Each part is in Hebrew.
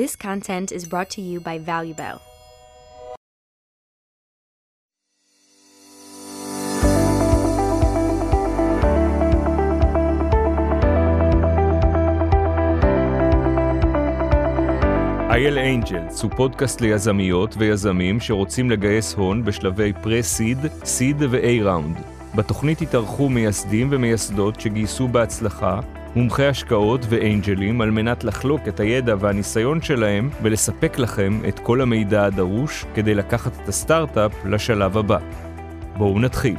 This content is brought to you by ValueBell. אייל אנג'לס הוא פודקאסט ליזמיות ויזמים שרוצים לגייס הון בשלבי פרה-סיד, סיד ו-A ראונד. בתוכנית התארחו מייסדים ומייסדות שגייסו בהצלחה, מומחי השקעות ואנג'לים על מנת לחלוק את הידע והניסיון שלהם ולספק לכם את כל המידע הדרוש כדי לקחת את הסטארט-אפ לשלב הבא. בואו נתחיל.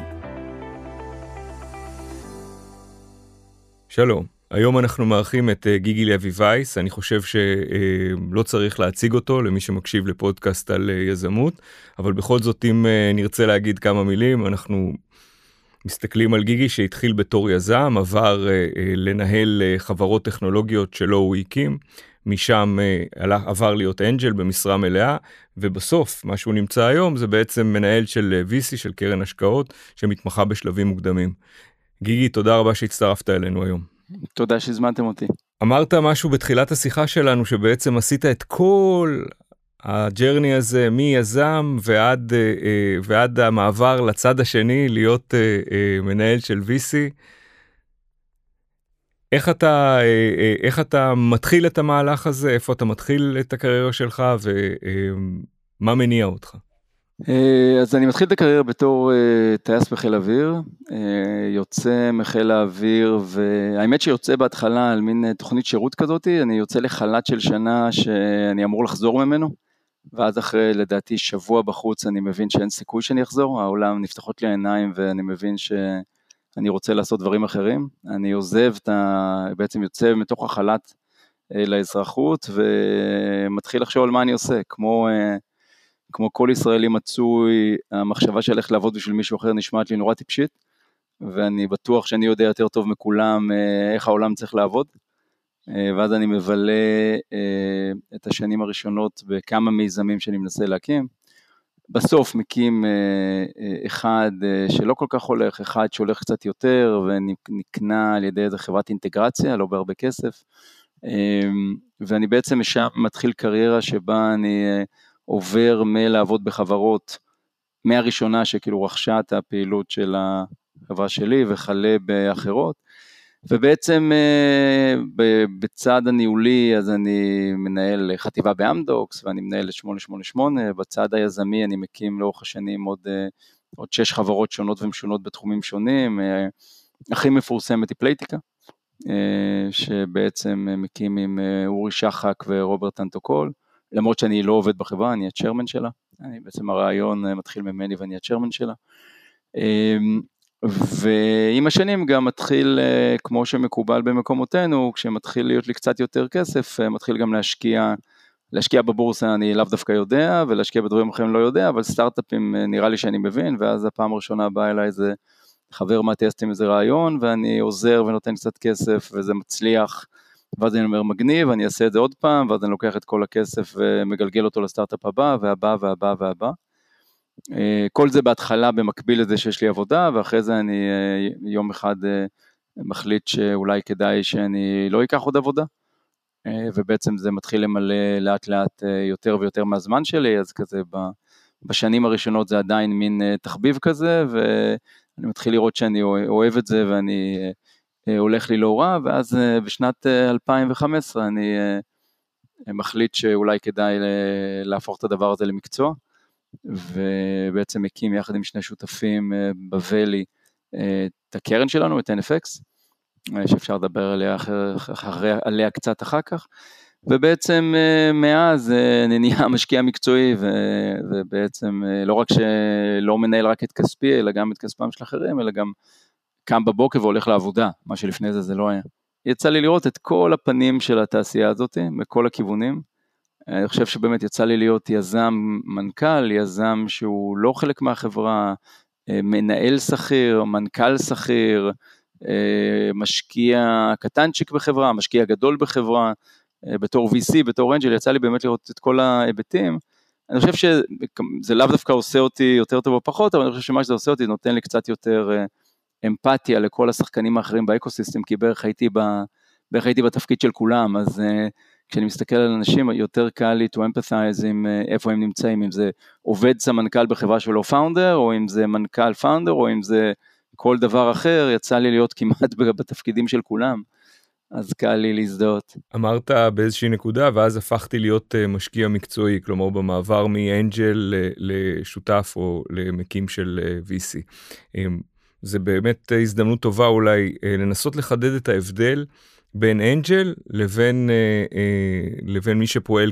שלום, היום אנחנו מארחים את אה, גיגי לוי וייס, אני חושב שלא צריך להציג אותו למי שמקשיב לפודקאסט על אה, יזמות, אבל בכל זאת אם אה, נרצה להגיד כמה מילים, אנחנו מסתכלים על גיגי שהתחיל בתור יזם, עבר לנהל חברות טכנולוגיות שלא הוא הקים, משם עבר להיות אנג'ל במשרה מלאה, ובסוף מה שהוא נמצא היום זה בעצם מנהל של VC, של קרן השקעות, שמתמחה בשלבים מוקדמים. גיגי, תודה רבה שהצטרפת אלינו היום. תודה שהזמנתם אותי. אמרת משהו בתחילת השיחה שלנו שבעצם עשית את כל הג'רני הזה מיזם ועד, אה, אה, ועד המעבר לצד השני להיות אה, מנהל של VC. איך אתה, איך אתה מתחיל את המהלך הזה, איפה אתה מתחיל את הקריירה שלך? ומה מניע אותך? אז אני מתחיל את הקריירה בתור טייס בחיל אוויר, יוצא מחיל האוויר, והאמת שיוצא בהתחלה על מין תוכנית שירות כזאת, אני יוצא לחל"ת של שנה שאני אמור לחזור ממנו, ואז אחרי לדעתי שבוע בחוץ אני מבין שאין סיכוי שאני אחזור, העולם נפתחות לי העיניים ואני מבין שאני רוצה לעשות דברים אחרים, אני עוזב את ה... בעצם יוצא מתוך החל"ת לאזרחות ומתחיל לחשוב על מה אני עושה, כמו... כמו כל ישראלי מצוי, המחשבה של ללכת לעבוד בשביל מישהו אחר נשמעת לי נורא טיפשית, ואני בטוח שאני יודע יותר טוב מכולם אה, איך העולם צריך לעבוד. אה, ואז אני מבלה אה, את השנים הראשונות בכמה מיזמים שאני מנסה להקים. בסוף מקים אחד שלא כל כך הולך, אחד שהולך קצת יותר ונקנה על ידי איזה חברת אינטגרציה, לא בהרבה כסף. ואני בעצם משם מתחיל קריירה שבה אני עובר מלעבוד בחברות מהראשונה שכאילו רכשה את הפעילות של החברה שלי וכלה באחרות. ובעצם אה, בצד הניהולי אז אני מנהל חטיבה באמדוקס ואני מנהל את 888, בצד היזמי אני מקים לאורך השנים עוד, אה, עוד שש חברות שונות ומשונות בתחומים שונים, אה, הכי מפורסמת היא פלייטיקה, שבעצם מקים עם אורי שחק ורוברט אנטוקול, למרות שאני לא עובד בחברה, אני הצ'רמן שלה, אני בעצם הרעיון מתחיל ממני ואני הצ'רמן שלה. ועם השנים גם מתחיל, אה, כמו שמקובל במקומותינו, כשמתחיל להיות לי קצת יותר כסף, אה, מתחיל גם להשקיע, להשקיע בבורסה אני לאו דווקא יודע, ולהשקיע בדברים אחרים לא יודע, אבל סטארט-אפים נראה לי שאני מבין, ואז הפעם הראשונה בא אליי איזה חבר מהטסטים איזה רעיון, ואני עוזר ונותן קצת כסף, וזה מצליח. ואז אני אומר מגניב, אני אעשה את זה עוד פעם, ואז אני לוקח את כל הכסף ומגלגל אותו לסטארט-אפ הבא, והבא והבא והבא. אה, כל זה בהתחלה במקביל לזה שיש לי עבודה, ואחרי זה אני אה, יום אחד אה, מחליט שאולי כדאי שאני לא אקח עוד עבודה, ובעצם זה מתחיל למלא לאט לאט יותר ויותר מהזמן שלי, אז כזה בשנים הראשונות זה עדיין מין תחביב כזה, ואני מתחיל לראות שאני אוהב את זה ואני הולך לי לא רע, ואז בשנת 2015 אה, אני מחליט שאולי כדאי להפוך את הדבר הזה למקצוע, ובעצם הקים יחד עם שני שותפים בוואלי את הקרן שלנו, את NFX, שאפשר לדבר עליה, אחר, אחר, עליה קצת אחר כך, ובעצם מאז אני נהיה משקיע מקצועי, ובעצם לא רק שלא מנהל רק את כספי, אלא גם את כספם של אחרים, אלא גם קם בבוקר והולך לעבודה, מה שלפני זה זה לא היה. יצא לי לראות את כל הפנים של התעשייה הזאת, מכל הכיוונים. אני חושב שבאמת יצא לי להיות יזם מנכ"ל, יזם שהוא לא חלק מהחברה, אה, מנהל שכיר, מנכ"ל שכיר, אה, משקיע קטנצ'יק בחברה, משקיע גדול בחברה, אה, בתור VC, בתור angel, יצא לי באמת לראות את כל ההיבטים. אני חושב שזה לאו דווקא עושה אותי יותר טוב או פחות, אבל אני חושב שמה שזה עושה אותי נותן לי קצת יותר אמפתיה לכל השחקנים האחרים ב ecosystem, כי בערך הייתי, ב, בערך הייתי בתפקיד של כולם, אז כשאני מסתכל על אנשים יותר קל לי to empathize עם איפה הם נמצאים, אם זה עובד סמנכ"ל בחברה שלו founder, או אם זה מנכ"ל founder, או אם זה כל דבר אחר, יצא לי להיות כמעט בתפקידים של כולם. אז קל לי להזדהות. אמרת באיזושהי נקודה ואז הפכתי להיות אה, משקיע מקצועי, כלומר במעבר מאנג'ל לשותף או למקים של אה, VC. זה באמת הזדמנות טובה אולי אה, לנסות לחדד את ההבדל בין אנג'ל לבין, לבין מי שפועל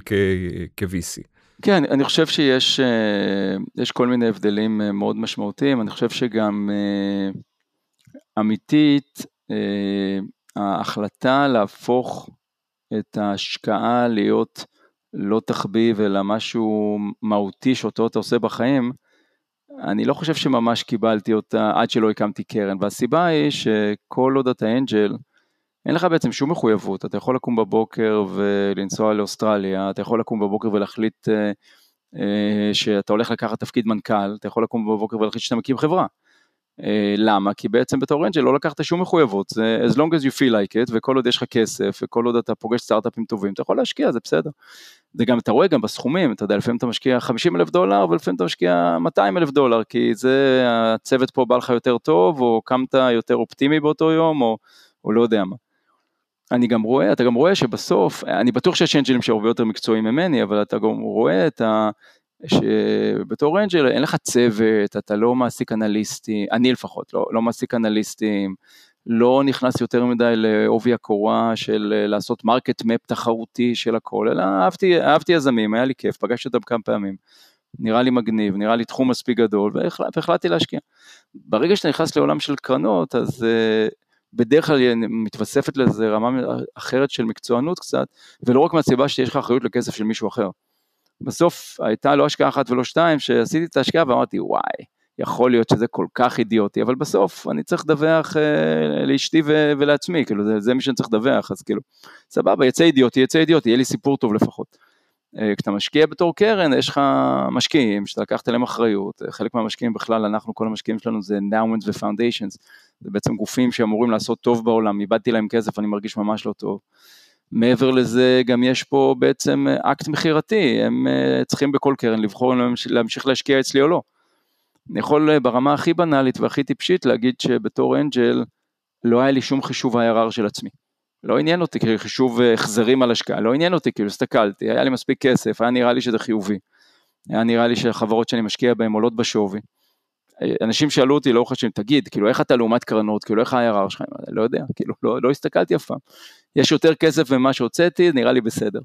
כ-VC. כן, אני חושב שיש יש כל מיני הבדלים מאוד משמעותיים, אני חושב שגם אמיתית, ההחלטה להפוך את ההשקעה להיות לא תחביב אלא משהו מהותי שאותו אתה עושה בחיים, אני לא חושב שממש קיבלתי אותה עד שלא הקמתי קרן, והסיבה היא שכל עוד אתה אנג'ל, אין לך בעצם שום מחויבות, אתה יכול לקום בבוקר ולנסוע לאוסטרליה, אתה יכול לקום בבוקר ולהחליט uh, uh, שאתה הולך לקחת תפקיד מנכ"ל, אתה יכול לקום בבוקר ולהחליט שאתה מקים חברה. אה, למה? כי בעצם בתור אנג'ל לא לקחת שום מחויבות, זה as long as you feel like it, וכל עוד יש לך כסף, וכל עוד אתה פוגש סטארט-אפים טובים, אתה יכול להשקיע, זה בסדר. זה גם, אתה רואה גם בסכומים, אתה יודע, לפעמים אתה משקיע 50 אלף דולר, ולפעמים אתה משקיע 200 אלף דולר, כי זה, הצוות פה בא לך יותר טוב, או קמת יותר אופטימי באותו יום, או, או לא יודע מה. אני גם רואה, אתה גם רואה שבסוף, אני בטוח שיש אנג'לים שהרבה יותר מקצועיים ממני, אבל אתה גם רואה את ה... שבתור angel אין לך צוות, אתה לא מעסיק אנליסטים, אני לפחות לא, לא מעסיק אנליסטים, לא נכנס יותר מדי לעובי הקורה של לעשות market map תחרותי של הכל, אלא אהבתי, אהבתי יזמים, היה לי כיף, פגשתי אותם כמה פעמים, נראה לי מגניב, נראה לי תחום מספיק גדול, והחלטתי להשקיע. ברגע שאתה נכנס לעולם של קרנות, אז uh, בדרך כלל מתווספת לזה רמה אחרת של מקצוענות קצת, ולא רק מהסיבה שיש לך אחריות לכסף של מישהו אחר. בסוף הייתה לא השקעה אחת ולא שתיים, שעשיתי את ההשקעה ואמרתי, וואי, יכול להיות שזה כל כך אידיוטי, אבל בסוף אני צריך לדווח אה, לאשתי ו- ולעצמי, כאילו זה, זה מי שאני צריך לדווח, אז כאילו, סבבה, יצא אידיוטי, יצא אידיוטי, יהיה לי סיפור טוב לפחות. אה, כשאתה משקיע בתור קרן, יש לך משקיעים שאתה לקחת עליהם אחריות, חלק מהמשקיעים בכלל, אנחנו, כל המשקיעים שלנו זה endowments ו-foundations, זה בעצם גופים שאמורים לעשות טוב בעולם, איבדתי להם כסף, אני מרגיש ממש לא טוב. מעבר לזה גם יש פה בעצם אה, אקט מכירתי, הם אה, צריכים בכל קרן לבחור אם להמשיך להשקיע אצלי או לא. אני יכול אה, ברמה הכי בנאלית והכי טיפשית להגיד שבתור אנג'ל לא היה לי שום חישוב IRR של עצמי. לא עניין אותי כאילו חישוב החזרים על השקעה, לא עניין אותי, כאילו הסתכלתי, היה לי מספיק כסף, היה נראה לי שזה חיובי. היה נראה לי שהחברות שאני משקיע בהן עולות בשווי. אנשים שאלו אותי לאורך השנים, תגיד, כאילו איך אתה לעומת קרנות, כאילו איך ה-IRR שלך, לא יודע, כאילו לא, לא הסתכלתי אף פעם. יש יותר כסף ממה שהוצאתי, נראה לי בסדר.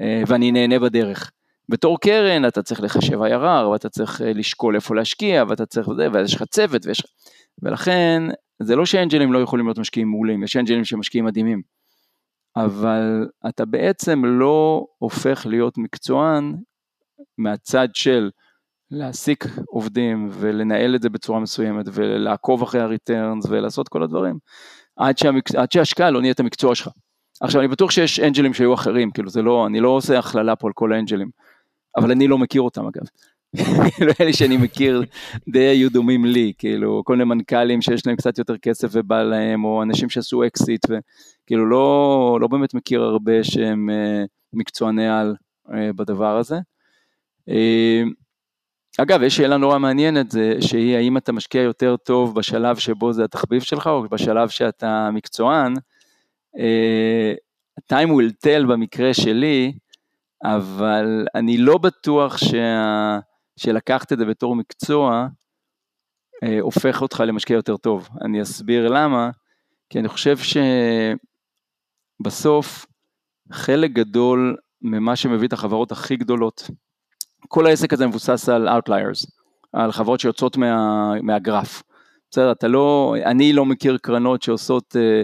אה, ואני נהנה בדרך. בתור קרן אתה צריך לחשב IRR, ואתה צריך אה, לשקול איפה להשקיע, ואתה צריך, וזה, ויש לך צוות, ויש... ולכן, זה לא שאנג'לים לא יכולים להיות משקיעים מעולים, יש אנג'לים שמשקיעים מדהימים. אבל אתה בעצם לא הופך להיות מקצוען מהצד של להעסיק עובדים ולנהל את זה בצורה מסוימת ולעקוב אחרי הריטרנס ולעשות כל הדברים, עד, שהמק... עד שההשקעה לא נהיית המקצוע שלך. עכשיו אני בטוח שיש angelים שהיו אחרים, כאילו זה לא, אני לא עושה הכללה פה על כל ה angelים, אבל אני לא מכיר אותם אגב. כאילו אלה שאני מכיר די היו דומים לי, כאילו כל מיני מנכ"לים שיש להם קצת יותר כסף ובא להם, או אנשים שעשו אקזיט, וכאילו לא, לא באמת מכיר הרבה שהם uh, מקצוענים על uh, בדבר הזה. Uh, אגב, יש שאלה נורא מעניינת, זה שהיא האם אתה משקיע יותר טוב בשלב שבו זה התחביב שלך, או בשלב שאתה מקצוען. Uh, time will tell במקרה שלי, אבל אני לא בטוח שה... שלקחת את זה בתור מקצוע, uh, הופך אותך למשקיע יותר טוב. אני אסביר למה, כי אני חושב שבסוף חלק גדול ממה שמביא את החברות הכי גדולות כל העסק הזה מבוסס על Outliers, על חברות שיוצאות מה, מהגרף. בסדר, אתה לא, אני לא מכיר קרנות שעושות אה,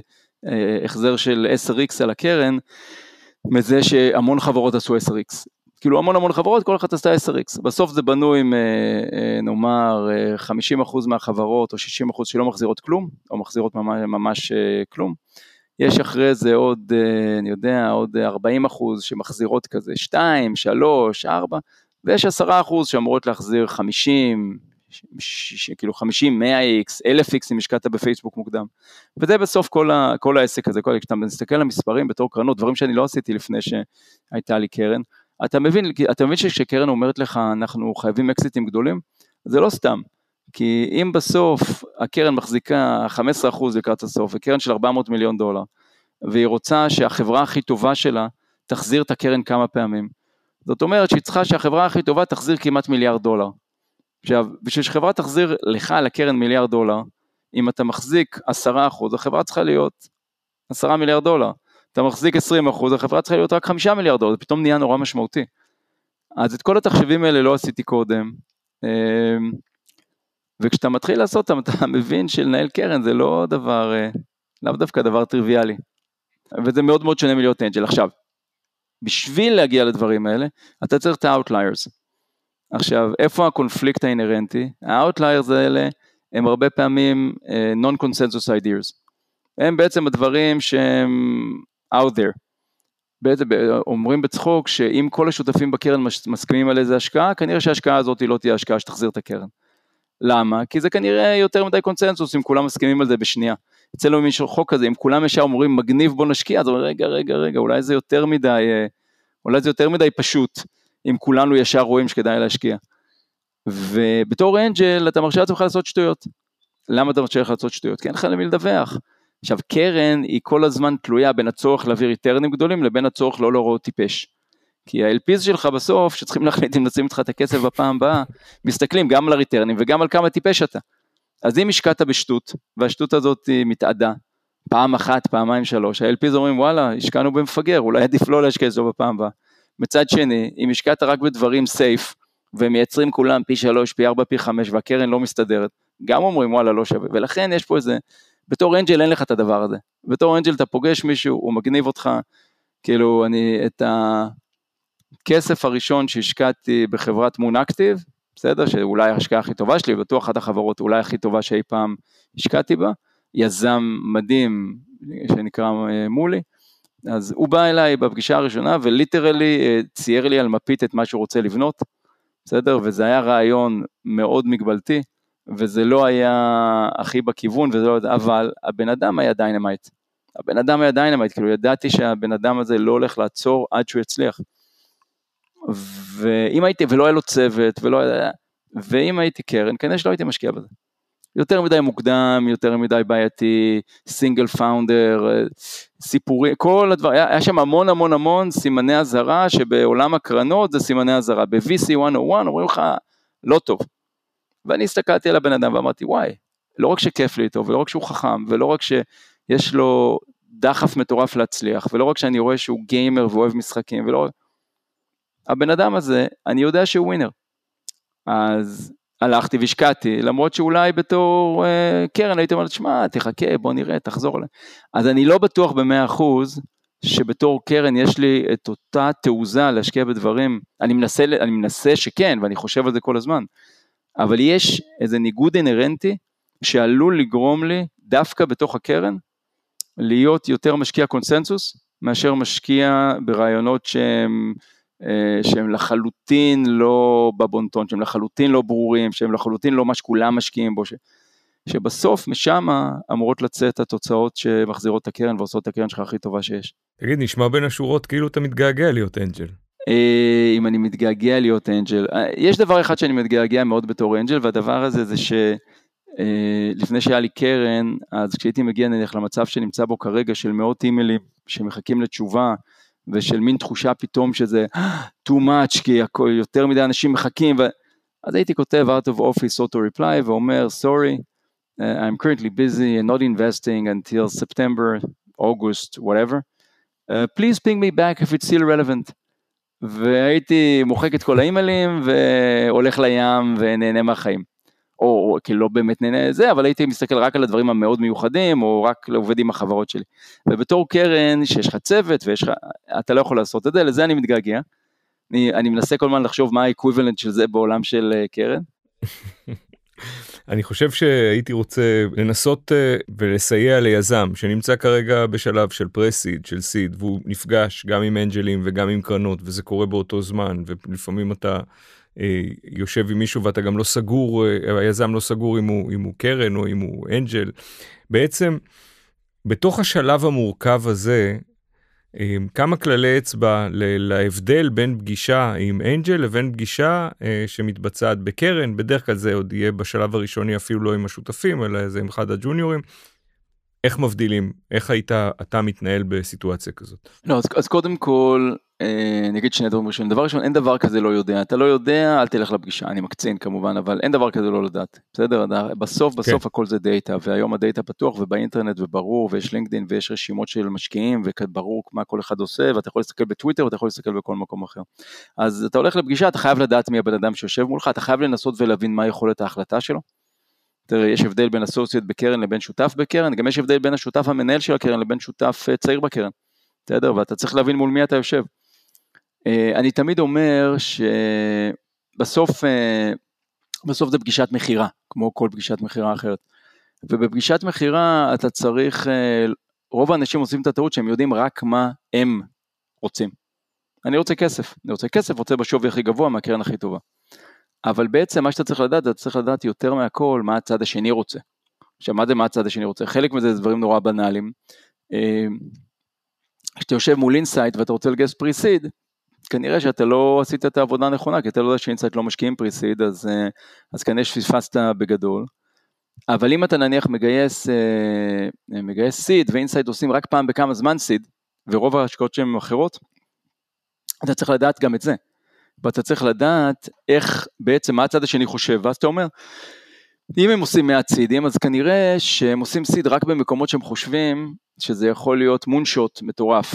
אה, החזר של 10x על הקרן, מזה שהמון חברות עשו 10x. כאילו המון המון חברות, כל אחת עשתה 10x. בסוף זה בנוי עם אה, אה, נאמר 50% אה, מהחברות או 60% שלא מחזירות כלום, או מחזירות ממש, ממש כלום. יש אחרי זה עוד, אני יודע, עוד 40 שמחזירות כזה 2, 3, 4, ויש עשרה אחוז שאמורות להחזיר חמישים, ש, כאילו 50, 100 x, 1000 x אם השקעת בפייסבוק מוקדם. וזה בסוף כל, ה, כל העסק הזה, כשאתה מסתכל על המספרים בתור קרנות, דברים שאני לא עשיתי לפני שהייתה לי קרן, אתה מבין, אתה מבין שכשקרן אומרת לך אנחנו חייבים אקזיטים גדולים, זה לא סתם. כי אם בסוף הקרן מחזיקה 15% לקראת הסוף, וקרן של 400 מיליון דולר, והיא רוצה שהחברה הכי טובה שלה תחזיר את הקרן כמה פעמים, זאת אומרת שהיא צריכה שהחברה הכי טובה תחזיר כמעט מיליארד דולר. עכשיו, בשביל שחברה תחזיר לך לקרן מיליארד דולר, אם אתה מחזיק 10%, החברה צריכה להיות 10 מיליארד דולר. אתה מחזיק 20%, החברה צריכה להיות רק 5 מיליארד דולר, זה פתאום נהיה נורא משמעותי. אז את כל התחשבים האלה לא עשיתי קודם. אמ, וכשאתה מתחיל לעשות אותם, אתה מבין שלנהל קרן זה לא דבר, אה, לאו דווקא דבר טריוויאלי. וזה מאוד מאוד שונה מלהיות אנג'ל. עכשיו, בשביל להגיע לדברים האלה, אתה צריך את ה-outliers. עכשיו, איפה הקונפליקט האינהרנטי? ה-outliers האלה הם הרבה פעמים uh, non-consensus ideas. הם בעצם הדברים שהם out there. בעצם אומרים בצחוק שאם כל השותפים בקרן מסכימים על איזה השקעה, כנראה שההשקעה הזאת לא תהיה השקעה שתחזיר את הקרן. למה? כי זה כנראה יותר מדי קונצנזוס אם כולם מסכימים על זה בשנייה. אצלנו אם יש חוק כזה, אם כולם ישר אומרים מגניב בוא נשקיע, אז אומרים רגע רגע רגע אולי זה יותר מדי, אה, אולי זה יותר מדי פשוט אם כולנו ישר רואים שכדאי להשקיע. ובתור אנג'ל אתה מרשה לעצמך לעשות שטויות. למה אתה מרשה לך לעשות שטויות? כי אין לך למי לדווח. עכשיו קרן היא כל הזמן תלויה בין הצורך להביא ריטרנים גדולים לבין הצורך לא להראות טיפש. כי ה-LPs שלך בסוף, שצריכים להחליט אם נשים איתך את הכסף בפעם הבאה, מסתכלים גם על הריטרנים וגם על כמה טיפש אתה. אז אם השקעת בשטות, והשטות הזאת מתאדה, פעם אחת, פעמיים, שלוש, ה-LPs אומרים וואלה, השקענו במפגר, אולי עדיף לא להשקיע אצלו בפעם הבאה. מצד שני, אם השקעת רק בדברים סייף, ומייצרים כולם פי שלוש, פי ארבע, פי חמש, והקרן לא מסתדרת, גם אומרים וואלה לא שווה, ולכן יש פה איזה, בתור אנג'ל אין לך את הדבר הזה. בתור אנג'ל אתה פוגש מישהו, הוא מגניב אותך, כאילו אני, את הכסף הראשון שהשקעתי בחברת מון אקטיב, בסדר? שאולי ההשקעה הכי טובה שלי, בטוח אחת החברות אולי הכי טובה שאי פעם השקעתי בה, יזם מדהים שנקרא אה, מולי, אז הוא בא אליי בפגישה הראשונה ו literally אה, צייר לי על מפית את מה שהוא רוצה לבנות, בסדר? וזה היה רעיון מאוד מגבלתי, וזה לא היה הכי בכיוון, וזה לא, אבל הבן אדם היה dynamite. הבן אדם היה dynamite, כאילו ידעתי שהבן אדם הזה לא הולך לעצור עד שהוא יצליח. ואם הייתי, ולא היה לו צוות, ולא היה, ואם הייתי קרן, כנראה שלא הייתי משקיע בזה. יותר מדי מוקדם, יותר מדי בעייתי, סינגל פאונדר, סיפורים, כל הדבר, היה, היה שם המון המון המון סימני אזהרה שבעולם הקרנות זה סימני אזהרה, ב-VC 101 אומרים לך לא טוב. ואני הסתכלתי על הבן אדם ואמרתי וואי, לא רק שכיף לי איתו ולא רק שהוא חכם ולא רק שיש לו דחף מטורף להצליח ולא רק שאני רואה שהוא גיימר ואוהב משחקים ולא. הבן אדם הזה, אני יודע שהוא ווינר. אז הלכתי והשקעתי, למרות שאולי בתור אה, קרן הייתי אומר, שמע, תחכה, בוא נראה, תחזור אליי. אז אני לא בטוח במאה אחוז שבתור קרן יש לי את אותה תעוזה להשקיע בדברים, אני מנסה, אני מנסה שכן, ואני חושב על זה כל הזמן, אבל יש איזה ניגוד אינהרנטי שעלול לגרום לי, דווקא בתוך הקרן, להיות יותר משקיע קונסנזוס, מאשר משקיע ברעיונות שהם אה, שהם לחלוטין לא בבונטון, שהם לחלוטין לא ברורים, שהם לחלוטין לא מה שכולם משקיעים בו, ש... שבסוף משם אמורות לצאת התוצאות שמחזירות את הקרן ועושות את הקרן שלך הכי טובה שיש. תגיד, נשמע בין השורות כאילו אתה מתגעגע להיות אנג'ל. אה, אם אני מתגעגע להיות אנג'ל, אה, יש דבר אחד שאני מתגעגע מאוד בתור אנג'ל, והדבר הזה זה שלפני שהיה לי קרן, אז כשהייתי מגיע נניח למצב שנמצא בו כרגע של מאות אימיילים שמחכים לתשובה, ושל מין תחושה פתאום שזה too much, כי יותר מדי אנשים מחכים, ו... אז הייתי כותב out of office auto reply ואומר sorry, uh, I'm currently busy and not investing until September, August, whatever, uh, please ping me back if it's still relevant. והייתי מוחק את כל האימיילים והולך לים ונהנה מהחיים. או, או כאילו לא באמת נהנה זה, אבל הייתי מסתכל רק על הדברים המאוד מיוחדים, או רק לעובד עם החברות שלי. ובתור קרן, שיש לך צוות ויש לך, אתה לא יכול לעשות את זה, לזה אני מתגעגע. אני, אני מנסה כל הזמן לחשוב מה האקוויבלנט של זה בעולם של uh, קרן. אני חושב שהייתי רוצה לנסות uh, ולסייע ליזם שנמצא כרגע בשלב של פרסיד, של סיד, והוא נפגש גם עם אנג'לים וגם עם קרנות, וזה קורה באותו זמן, ולפעמים אתה יושב עם מישהו ואתה גם לא סגור, היזם לא סגור אם הוא, אם הוא קרן או אם הוא אנג'ל. בעצם, בתוך השלב המורכב הזה, כמה כללי אצבע להבדל בין פגישה עם אנג'ל לבין פגישה אה, שמתבצעת בקרן, בדרך כלל זה עוד יהיה בשלב הראשוני אפילו לא עם השותפים, אלא זה עם אחד הג'וניורים. איך מבדילים? איך היית אתה מתנהל בסיטואציה כזאת? לא, אז, אז קודם כל, אה, אני אגיד שני דברים ראשונים. דבר ראשון, אין דבר כזה לא יודע. אתה לא יודע, אל תלך לפגישה. אני מקצין כמובן, אבל אין דבר כזה לא לדעת. בסדר? בסוף, בסוף כן. הכל זה data, והיום ה data פתוח ובאינטרנט וברור, ויש לינקדאין ויש רשימות של משקיעים, וברור מה כל אחד עושה, ואתה יכול להסתכל בטוויטר ואתה יכול להסתכל בכל מקום אחר. אז אתה הולך לפגישה, אתה חייב לדעת מי הבן אדם שיושב מולך, אתה חייב לנסות ולהבין מה יכולת ההחלטה שלו. תראה, יש הבדל בין associate בקרן לבין שותף בקרן, גם יש הבדל בין השותף המנהל של הקרן לבין שותף אה, צעיר בקרן. בסדר? ואתה צריך להבין מול מי אתה יושב. אה, אני תמיד אומר שבסוף אה, בסוף זה פגישת מכירה, כמו כל פגישת מכירה אחרת. ובפגישת מכירה אתה צריך, רוב האנשים עושים את הטעות שהם יודעים רק מה הם רוצים. אני רוצה כסף, אני רוצה כסף, רוצה בשווי הכי גבוה מהקרן הכי טובה. אבל בעצם מה שאתה צריך לדעת, אתה צריך לדעת יותר מהכל מה הצד השני רוצה. עכשיו מה זה מה הצד השני רוצה? חלק מזה זה דברים נורא בנאליים. אה, כשאתה יושב מול אינסייט ואתה רוצה לגייס pre-seed, כנראה שאתה לא עשית את העבודה הנכונה, כי אתה לא יודע ש Insight לא משקיעים pre-seed, אז, אה, אז כנראה שפספסת בגדול. אבל אם אתה נניח מגייס, אה, מגייס seed ו Insight עושים רק פעם בכמה זמן seed, ורוב ההשקעות שהן אחרות, אתה צריך לדעת גם את זה. ואתה צריך לדעת איך בעצם מה הצד השני חושב, ואז אתה אומר, אם הם עושים מעט סידים, אז כנראה שהם עושים seed רק במקומות שהם חושבים שזה יכול להיות מונשוט מטורף,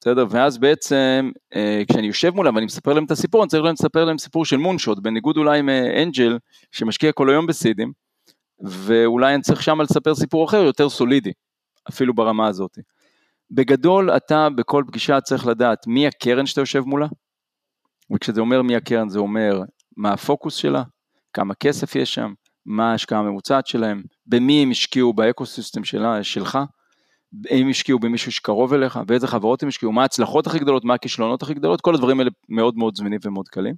בסדר? ואז בעצם אה, כשאני יושב מולם ואני מספר להם את הסיפור, אני צריך לספר להם סיפור של מונשוט, בניגוד אולי עם אנג'ל שמשקיע כל היום בסידים, ואולי אני צריך שם לספר סיפור אחר יותר סולידי, אפילו ברמה הזאת. בגדול אתה בכל פגישה צריך לדעת מי הקרן שאתה יושב מולה, וכשזה אומר מי הקרן זה אומר מה הפוקוס שלה, כמה כסף יש שם, מה ההשקעה הממוצעת שלהם, במי הם השקיעו באקוסיסטם שלה, שלך, אם השקיעו במישהו שקרוב אליך, ואיזה חברות הם השקיעו, מה ההצלחות הכי גדולות, מה הכישלונות הכי גדולות, כל הדברים האלה מאוד מאוד זמינים ומאוד קלים.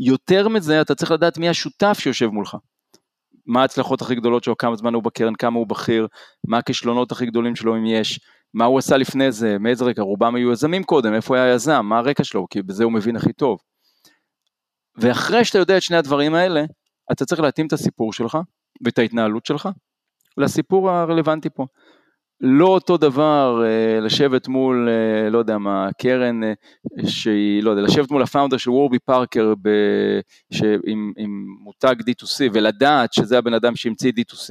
יותר מזה, אתה צריך לדעת מי השותף שיושב מולך. מה ההצלחות הכי גדולות שלו, כמה זמן הוא בקרן, כמה הוא בכיר, מה הכישלונות הכי גדולים שלו אם יש, מה הוא עשה לפני זה, מאיזה רקע, רובם היו יזמים קודם, איפה היה יזם, מה הרקע שלו, כי בזה הוא מבין הכי טוב. ואחרי שאתה יודע את שני הדברים האלה, אתה צריך להתאים את הסיפור שלך ואת ההתנהלות שלך לסיפור הרלוונטי פה. לא אותו דבר אה, לשבת מול, אה, לא יודע מה, קרן אה, שהיא, לא יודע, לשבת מול הפאונדר של וורבי פארקר ב, ש, עם, עם מותג D2C ולדעת שזה הבן אדם שהמציא D2C,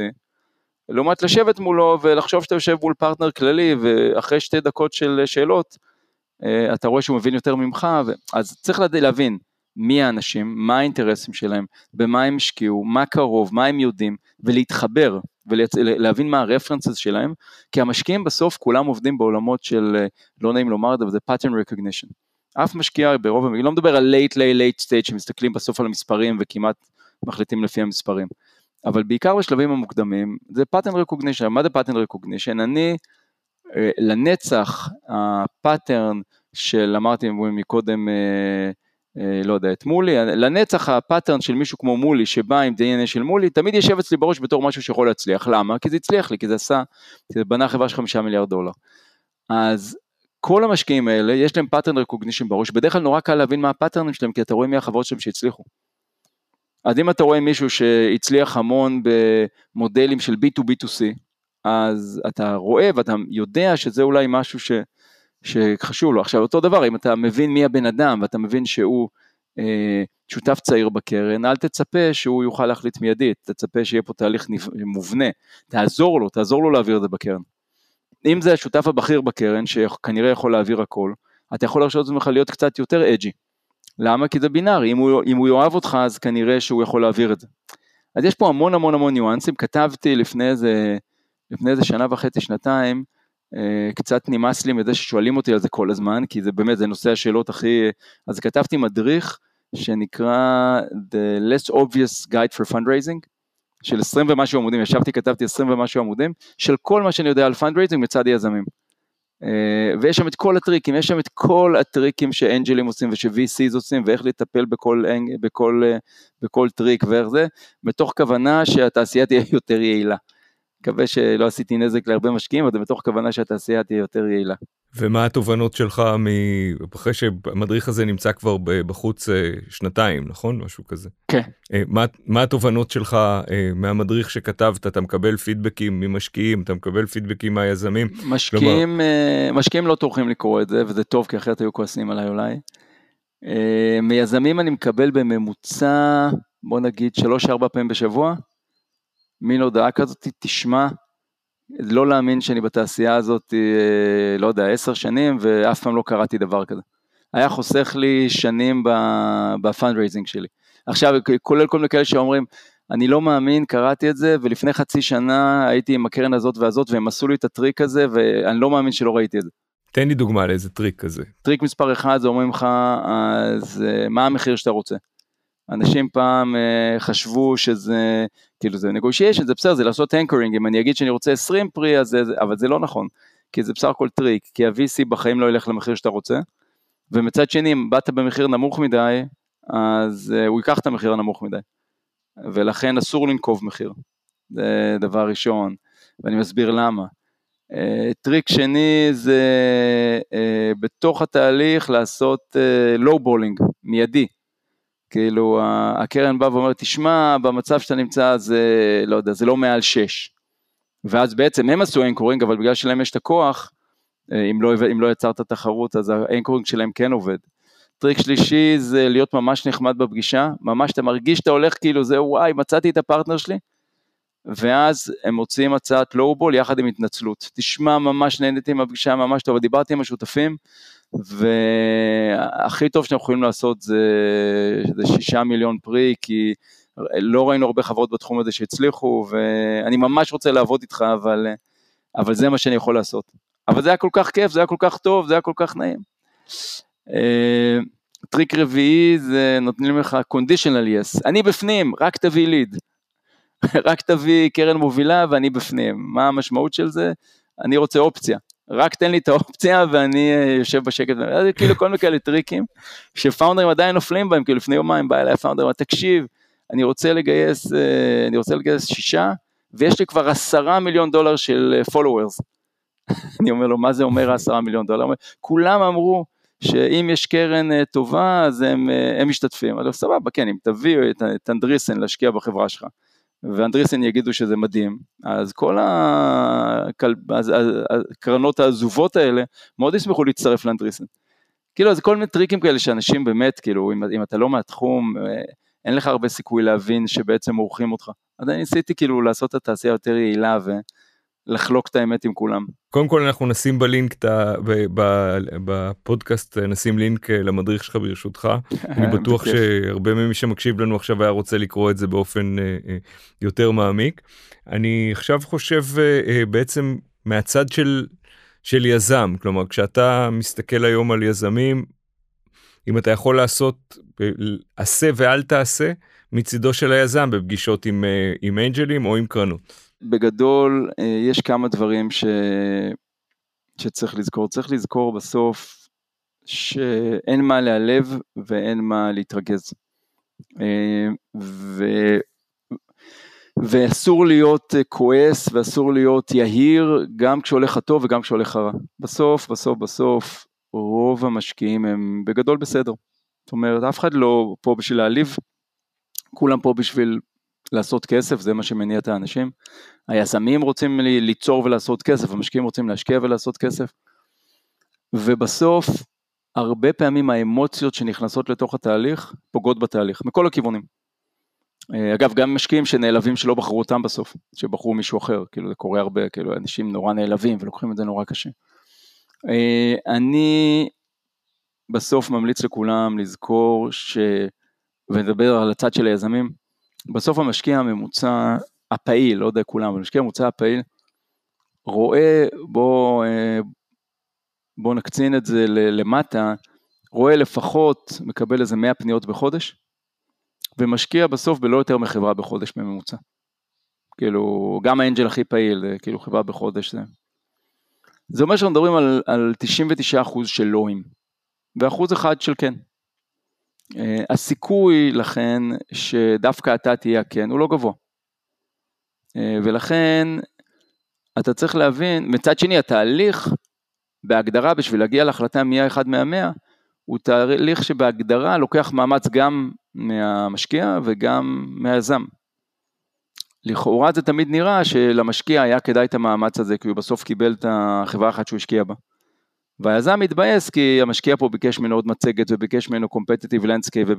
לעומת לשבת מולו ולחשוב שאתה יושב מול פרטנר כללי ואחרי שתי דקות של שאלות אה, אתה רואה שהוא מבין יותר ממך, אז צריך להבין מי האנשים, מה האינטרסים שלהם, במה הם השקיעו, מה קרוב, מה הם יודעים, ולהתחבר ולהבין מה הרפרנסס שלהם, כי המשקיעים בסוף כולם עובדים בעולמות של, אה, לא נעים לומר את זה, זה pattern recognition. אף משקיע ברוב המקרים, לא מדבר על late late late stage שמסתכלים בסוף על המספרים וכמעט מחליטים לפי המספרים. אבל בעיקר בשלבים המוקדמים זה pattern recognition, מה זה pattern recognition? אני אה, לנצח ה pattern של אמרתי מקודם אה, אה, לא יודע את מולי, לנצח ה pattern של מישהו כמו מולי שבא עם DNA של מולי תמיד יושב אצלי בראש בתור משהו שיכול להצליח, למה? כי זה הצליח לי, כי זה עשה, כי זה בנה חברה של חמישה מיליארד דולר. אז כל המשקיעים האלה יש להם pattern recognition בראש, בדרך כלל נורא קל להבין מה הפאטרנים שלהם כי אתה רואה מי החברות שלהם שהצליחו. אז אם אתה רואה מישהו שהצליח המון במודלים של B2B2C, אז אתה רואה ואתה יודע שזה אולי משהו ש, שחשוב לו. עכשיו אותו דבר, אם אתה מבין מי הבן אדם ואתה מבין שהוא אה, שותף צעיר בקרן, אל תצפה שהוא יוכל להחליט מיידית, תצפה שיהיה פה תהליך מובנה, תעזור לו, תעזור לו להעביר את זה בקרן. אם זה השותף הבכיר בקרן, שכנראה יכול להעביר הכל, אתה יכול להרשות את עצמך להיות קצת יותר אג'י. למה? כי זה בינארי, אם אם הוא יאהב אותך אז כנראה שהוא יכול להעביר את זה. אז יש פה המון המון המון ניואנסים, כתבתי לפני איזה, לפני איזה שנה וחצי, שנתיים, אה, קצת נמאס לי מזה ששואלים אותי על זה כל הזמן, כי זה באמת, זה נושא השאלות הכי... אז כתבתי מדריך שנקרא The Less Obvious Guide for Fundraising, של 20 ומשהו עמודים, ישבתי, כתבתי 20 ומשהו עמודים, של כל מה שאני יודע על fundraising מצד יזמים. אה, ויש שם את כל הטריקים, יש שם את כל הטריקים שאנג'לים עושים וש-VCs עושים ואיך לטפל בכל, בכל, בכל טריק ואיך זה, מתוך כוונה שהתעשייה תהיה יותר יעילה. מקווה שלא עשיתי נזק להרבה משקיעים, אבל זה מתוך כוונה שהתעשייה תהיה יותר יעילה. ומה התובנות שלך מ... אחרי שהמדריך הזה נמצא כבר בחוץ אה, שנתיים, נכון? משהו כזה. כן. אה, מה, מה התובנות שלך אה, מהמדריך שכתבת? אתה מקבל פידבקים ממשקיעים, אתה מקבל פידבקים מהיזמים? משקיעים, כלומר... משקיעים לא טורחים לקרוא את זה, וזה טוב, כי אחרת היו כועסים עליי אולי. מיזמים אני מקבל בממוצע, בוא נגיד, 3-4 פעמים בשבוע. מין הודעה כזאת, תשמע, לא להאמין שאני בתעשייה הזאת, אה, לא יודע, עשר שנים, ואף פעם לא קראתי דבר כזה. היה חוסך לי שנים ב fundraising שלי. עכשיו, כולל כל מיני כאלה שאומרים, אני לא מאמין, קראתי את זה, ולפני חצי שנה הייתי עם הקרן הזאת והזאת, והם עשו לי את הטריק הזה, ואני לא מאמין שלא ראיתי את זה. תן לי דוגמה לאיזה טריק כזה. טריק מספר אחד, זה אומרים לך, אז אה, מה המחיר שאתה רוצה? אנשים פעם uh, חשבו שזה, כאילו זה negotiation, זה בסדר, זה לעשות anchoring, אם אני אגיד שאני רוצה 20 pre, אז זה, אבל זה לא נכון, כי זה בסך הכל טריק, כי ה-VC בחיים לא ילך למחיר שאתה רוצה, ומצד שני, אם באת במחיר נמוך מדי, אז uh, הוא ייקח את המחיר הנמוך מדי, ולכן אסור לנקוב מחיר, זה דבר ראשון, ואני מסביר למה. Uh, טריק שני זה uh, בתוך התהליך לעשות low balling, מיידי. כאילו הקרן באה ואומרת, תשמע, במצב שאתה נמצא זה, לא יודע, זה לא מעל 6. ואז בעצם הם עשו anchoring, אבל בגלל שלהם יש את הכוח, אה, אם לא, אם לא יצרת תחרות, אז ה anchoring שלהם כן עובד. טריק שלישי זה להיות ממש נחמד בפגישה, ממש אתה מרגיש שאתה הולך כאילו זה וואי מצאתי את הפרטנר שלי, ואז הם מוציאים הצעת low-ball יחד עם התנצלות. תשמע ממש נהניתי עם הפגישה ממש טוב, דיברתי עם השותפים, והכי טוב שאתם יכולים לעשות זה, זה שישה מיליון pre, כי לא ראינו הרבה חברות בתחום הזה שהצליחו, ואני ממש רוצה לעבוד איתך, אבל, אבל זה מה שאני יכול לעשות. אבל זה היה כל כך כיף, זה היה כל כך טוב, זה היה כל כך נעים. אה, טריק רביעי זה נותנים לך conditional yes, אני בפנים, רק תביא lead. רק תביא קרן מובילה ואני בפנים. מה המשמעות של זה? אני רוצה אופציה. רק תן לי את האופציה ואני אה, יושב בשקט, זה כאילו כל מיני כאלה טריקים שפאונדרים עדיין נופלים בהם, כאילו לפני יומיים בא אליי founder, תקשיב, אני רוצה לגייס, אה, אני רוצה לגייס שישה, ויש לי כבר עשרה מיליון דולר של followers. אה, אני אומר לו, מה זה אומר עשרה מיליון דולר? כולם אמרו שאם יש קרן טובה, אז הם, הם משתתפים. אז סבבה, כן, אם תביא את אנדריסן להשקיע בחברה שלך. ואנדריסן יגידו שזה מדהים, אז כל הקרנות העזובות האלה מאוד ישמחו להצטרף לאנדריסן. כאילו זה כל מיני טריקים כאלה שאנשים באמת, כאילו אם, אם אתה לא מהתחום, אה, אין לך הרבה סיכוי להבין שבעצם מורחים אותך. אז אני ניסיתי כאילו לעשות את התעשייה יותר יעילה ו... לחלוק את האמת עם כולם. קודם כל אנחנו נשים בלינק בפודקאסט נשים לינק אה, למדריך שלך ברשותך אני בטוח שהרבה ממי שמקשיב לנו עכשיו היה רוצה לקרוא את זה באופן אה, אה, יותר מעמיק. אני עכשיו חושב בעצם מהצד של של יזם כלומר כשאתה מסתכל היום על יזמים אם אתה יכול לעשות עשה ואל תעשה מצידו של היזם בפגישות עם, עם אנג'לים או עם קרנות. בגדול אה, יש כמה דברים ש... שצריך לזכור. צריך לזכור בסוף שאין מה להיעלב ואין מה להתרגז. אה, ו... ואסור להיות אה, כועס ואסור להיות יהיר גם כשהולך הטוב וגם כשהולך הרע. בסוף, בסוף, בסוף, רוב המשקיעים הם בגדול בסדר. זאת אומרת, אף אחד לא פה בשביל להעליב, כולם פה בשביל לעשות כסף, זה מה שמניע את האנשים. היזמים רוצים ליצור ולעשות כסף, המשקיעים רוצים להשקיע ולעשות כסף. ובסוף, הרבה פעמים האמוציות שנכנסות לתוך התהליך פוגעות בתהליך, מכל הכיוונים. אה, אגב, גם משקיעים שנעלבים שלא בחרו אותם בסוף, שבחרו מישהו אחר, כאילו זה קורה הרבה, כאילו אנשים נורא נעלבים ולוקחים את זה נורא קשה. אה, אני בסוף ממליץ לכולם לזכור ש... ונדבר על הצד של היזמים, בסוף המשקיע הממוצע הפעיל, לא יודע כולם, אבל המשקיע הממוצע הפעיל, רואה, בוא, אה, בוא נקצין את זה למטה, רואה לפחות, מקבל איזה 100 פניות בחודש, ומשקיע בסוף בלא יותר מחברה בחודש בממוצע. כאילו, גם האנג'ל הכי פעיל, כאילו חברה בחודש זה. זה אומר שאנחנו מדברים על, על 99% של לואים, ואחוז אחד של כן. Uh, הסיכוי לכן שדווקא אתה תהיה הכן הוא לא גבוה. Uh, ולכן אתה צריך להבין, מצד שני התהליך בהגדרה בשביל להגיע להחלטה מי האחד מהמאה, הוא תהליך שבהגדרה לוקח מאמץ גם מהמשקיע וגם מהיזם. לכאורה זה תמיד נראה שלמשקיע היה כדאי את המאמץ הזה, כי הוא בסוף קיבל את החברה אחת שהוא השקיע בה. והיזם מתבאס כי המשקיע פה ביקש ממנו עוד מצגת וביקש ממנו competitive landscape. ו...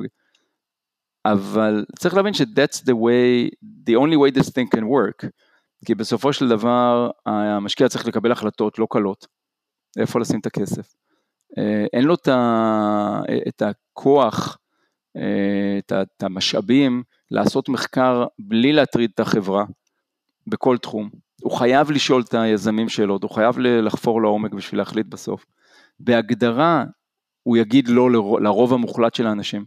אבל צריך להבין ש-that's the way, the only way this thing can work. כי בסופו של דבר המשקיע צריך לקבל החלטות לא קלות, איפה לשים את הכסף. אה, אין לו את הכוח, אה, את המשאבים לעשות מחקר בלי להטריד את החברה בכל תחום. הוא חייב לשאול את היזמים שאלות, הוא חייב לחפור לעומק בשביל להחליט בסוף. בהגדרה הוא יגיד לא לרוב המוחלט של האנשים.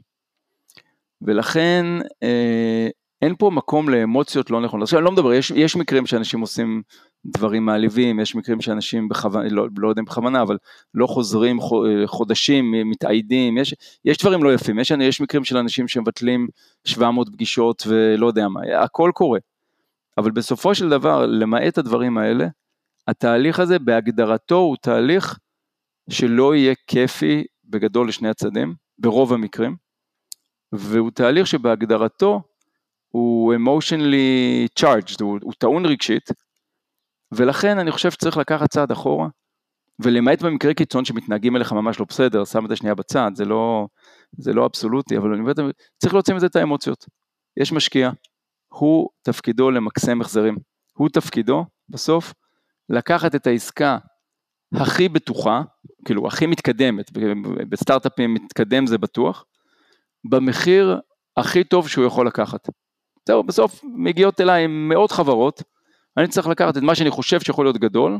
ולכן אה, אין פה מקום לאמוציות לא נכונות. עכשיו אני לא מדבר, יש, יש מקרים שאנשים עושים דברים מעליבים, יש מקרים שאנשים בכוונה, לא, לא יודע אם בכוונה, אבל לא חוזרים חודשים, מתאיידים, יש, יש דברים לא יפים, יש, יש מקרים של אנשים שמבטלים 700 פגישות ולא יודע מה, הכל קורה. אבל בסופו של דבר, למעט הדברים האלה, התהליך הזה בהגדרתו הוא תהליך שלא יהיה כיפי בגדול לשני הצדדים, ברוב המקרים, והוא תהליך שבהגדרתו הוא emotionally charged, הוא, הוא טעון רגשית, ולכן אני חושב שצריך לקחת צעד אחורה, ולמעט במקרה קיצון שמתנהגים אליך ממש לא בסדר, שם את זה שנייה בצד, זה לא, זה לא אבסולוטי, אבל אני צריך להוציא מזה את האמוציות. יש משקיע, הוא תפקידו למקסם החזרים. הוא תפקידו, בסוף, לקחת את העסקה הכי בטוחה, כאילו הכי מתקדמת, בסטארט-אפים מתקדם זה בטוח, במחיר הכי טוב שהוא יכול לקחת. זהו, בסוף מגיעות אליי מאות חברות, אני צריך לקחת את מה שאני חושב שיכול להיות גדול,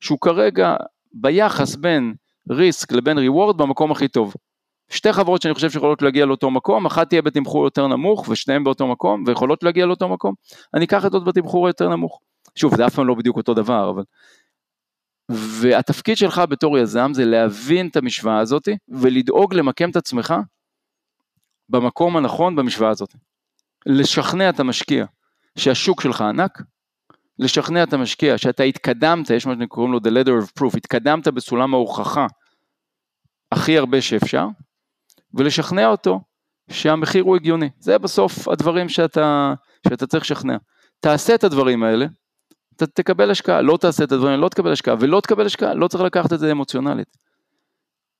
שהוא כרגע ביחס בין ריסק לבין ריוורד במקום הכי טוב. שתי חברות שאני חושב שיכולות להגיע לאותו מקום, אחת תהיה בתמחור יותר נמוך ושניהם באותו מקום ויכולות להגיע לאותו מקום, אני אקח את עוד בתמחור יותר נמוך. שוב, זה אף פעם לא בדיוק אותו דבר, אבל... והתפקיד שלך בתור יזם זה להבין את המשוואה הזאת ולדאוג למקם את עצמך במקום הנכון במשוואה הזאת. לשכנע את המשקיע שהשוק שלך ענק, לשכנע את המשקיע שאתה התקדמת, יש מה שקוראים לו the letter of proof, התקדמת בסולם ההוכחה הכי הרבה שאפשר, ולשכנע אותו שהמחיר הוא הגיוני. זה בסוף הדברים שאתה, שאתה צריך לשכנע. תעשה את הדברים האלה, אתה תקבל השקעה, לא תעשה את הדברים האלה, לא תקבל השקעה, ולא תקבל השקעה, לא צריך לקחת את זה אמוציונלית.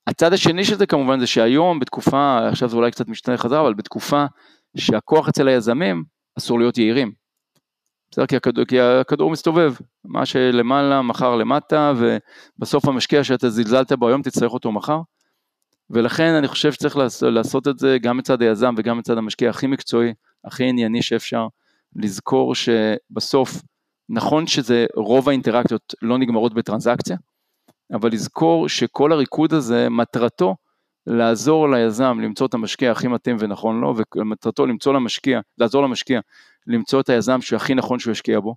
הצד השני של זה כמובן זה שהיום בתקופה, עכשיו זה אולי קצת משתנה חזרה, אבל בתקופה שהכוח אצל היזמים אסור להיות יהירים. בסדר? כי הכדור, כי הכדור מסתובב, מה שלמעלה מחר למטה, ובסוף המשקיע שאתה זלזלת בו היום תצטרך אותו מחר. ולכן אני חושב שצריך לעשות את זה גם מצד היזם וגם מצד המשקיע הכי מקצועי, הכי ענייני שאפשר, לזכור שבסוף, נכון שזה רוב האינטראקציות לא נגמרות בטרנזקציה, אבל לזכור שכל הריקוד הזה, מטרתו לעזור ליזם למצוא את המשקיע הכי מתאים ונכון לו, ומטרתו למצוא למשקיע, לעזור למשקיע למצוא את היזם שהכי נכון שהוא ישקיע בו,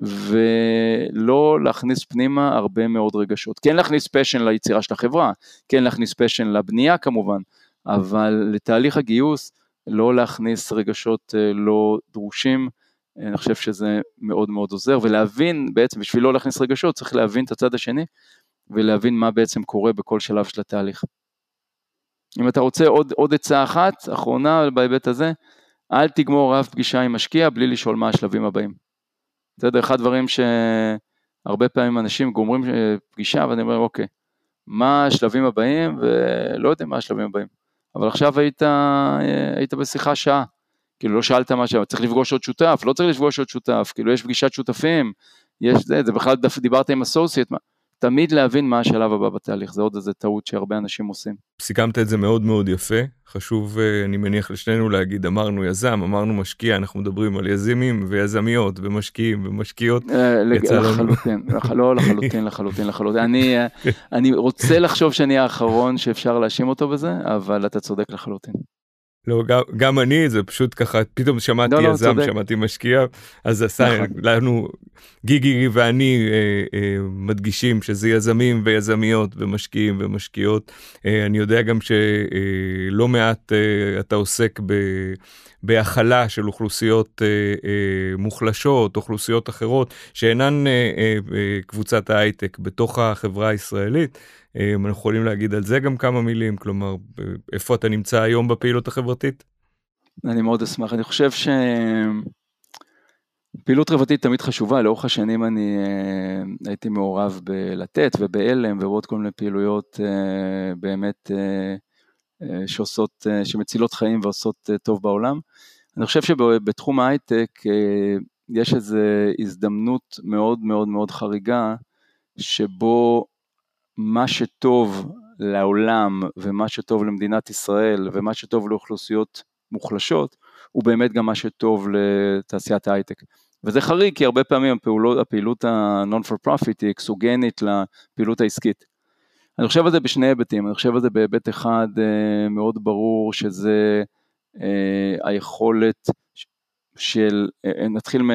ולא להכניס פנימה הרבה מאוד רגשות. כן להכניס פשן ליצירה של החברה, כן להכניס פשן לבנייה כמובן, אבל לתהליך הגיוס לא להכניס רגשות אה, לא דרושים, אני חושב שזה מאוד מאוד עוזר, ולהבין בעצם, בשביל לא להכניס רגשות, צריך להבין את הצד השני, ולהבין מה בעצם קורה בכל שלב של התהליך. אם אתה רוצה עוד, עוד עצה אחת, אחרונה בהיבט הזה, אל תגמור אף פגישה עם משקיע בלי לשאול מה השלבים הבאים. בסדר, אחד הדברים שהרבה פעמים אנשים גומרים אה, פגישה ואני אומר, אוקיי, מה השלבים הבאים? ולא יודע מה השלבים הבאים. אבל עכשיו היית, אה, היית בשיחה שעה, כאילו לא שאלת מה ש... צריך לפגוש עוד שותף, לא צריך לפגוש עוד שותף, כאילו יש פגישת שותפים, יש זה, זה בכלל דיברת עם אסוסייט, תמיד להבין מה השלב הבא בתהליך, זה עוד איזה טעות שהרבה אנשים עושים. סיכמת את זה מאוד מאוד יפה, חשוב אה, אני מניח לשנינו להגיד, אמרנו יזם, אמרנו משקיע, אנחנו מדברים על יזמים ויזמיות ומשקיעים ומשקיעות. אה, לחלוטין, לא לחלוטין, לחלוטין, לחלוטין. אני, אה, אני רוצה לחשוב שאני האחרון שאפשר להאשים אותו בזה, אבל אתה צודק לחלוטין. לא, גם, גם אני, זה פשוט ככה, פתאום שמעתי לא, לא, יזם, צודק. שמעתי משקיע, אז עשה נכון. לנו, גיגי ואני אה, אה, מדגישים שזה יזמים ויזמיות ומשקיעים ומשקיעות. אה, אני יודע גם שלא אה, מעט אה, אתה עוסק ב... בהכלה של אוכלוסיות אה, אה, מוחלשות, אוכלוסיות אחרות, שאינן אה, אה, אה, קבוצת ההייטק בתוך החברה הישראלית. אה, אנחנו יכולים להגיד על זה גם כמה מילים, כלומר, אה, איפה אתה נמצא היום בפעילות החברתית? אני מאוד אשמח. אני חושב שפעילות חברתית תמיד חשובה, לאורך השנים אני אה, הייתי מעורב בלתת ובעלם ובעוד כל מיני פעילויות אה, באמת אה, שעושות, שמצילות חיים ועושות טוב בעולם. אני חושב שבתחום ההייטק יש איזו הזדמנות מאוד מאוד מאוד חריגה, שבו מה שטוב לעולם ומה שטוב למדינת ישראל ומה שטוב לאוכלוסיות מוחלשות, הוא באמת גם מה שטוב לתעשיית ההייטק. וזה חריג כי הרבה פעמים הפעולות, הפעילות ה-non for profit היא אקסוגנית לפעילות העסקית. אני חושב על זה בשני היבטים, אני חושב על זה בהיבט אחד אה, מאוד ברור שזה אה, היכולת של, אה, נתחיל מ...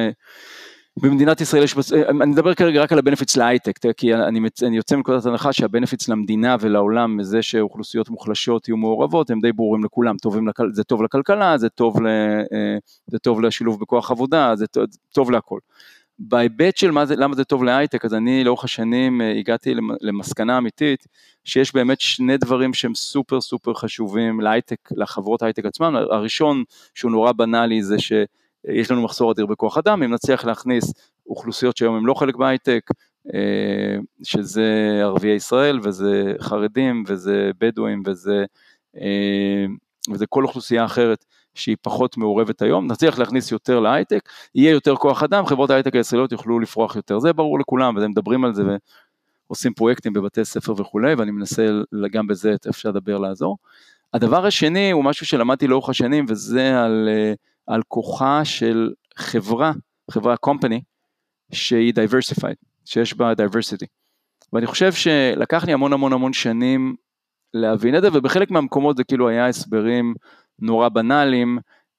במדינת ישראל יש, אני מדבר כרגע רק על ה benefits להייטק, כי אני, אני יוצא מנקודת הנחה שה benefits למדינה ולעולם מזה שאוכלוסיות מוחלשות יהיו מעורבות הם די ברורים לכולם, טובים, זה טוב לכלכלה, זה טוב, ל, זה טוב לשילוב בכוח עבודה, זה טוב, טוב להכל. בהיבט של זה, למה זה טוב להייטק, אז אני לאורך השנים הגעתי למסקנה אמיתית שיש באמת שני דברים שהם סופר סופר חשובים להייטק, לחברות ההייטק עצמן, הראשון שהוא נורא בנאלי זה ש... יש לנו מחסור אדיר בכוח אדם, אם נצליח להכניס אוכלוסיות שהיום הם לא חלק בהייטק, שזה ערביי ישראל וזה חרדים וזה בדואים וזה, וזה כל אוכלוסייה אחרת שהיא פחות מעורבת היום, נצליח להכניס יותר להייטק, יהיה יותר כוח אדם, חברות ההייטק הישראליות יוכלו לפרוח יותר, זה ברור לכולם והם מדברים על זה ועושים פרויקטים בבתי ספר וכולי, ואני מנסה גם בזה אפשר לדבר לעזור. הדבר השני הוא משהו שלמדתי לאורך השנים וזה על על כוחה של חברה, חברה company, שהיא diversified, שיש בה diversity. ואני חושב שלקח לי המון המון המון שנים להבין את זה, ובחלק מהמקומות זה כאילו היה הסברים נורא בנאליים,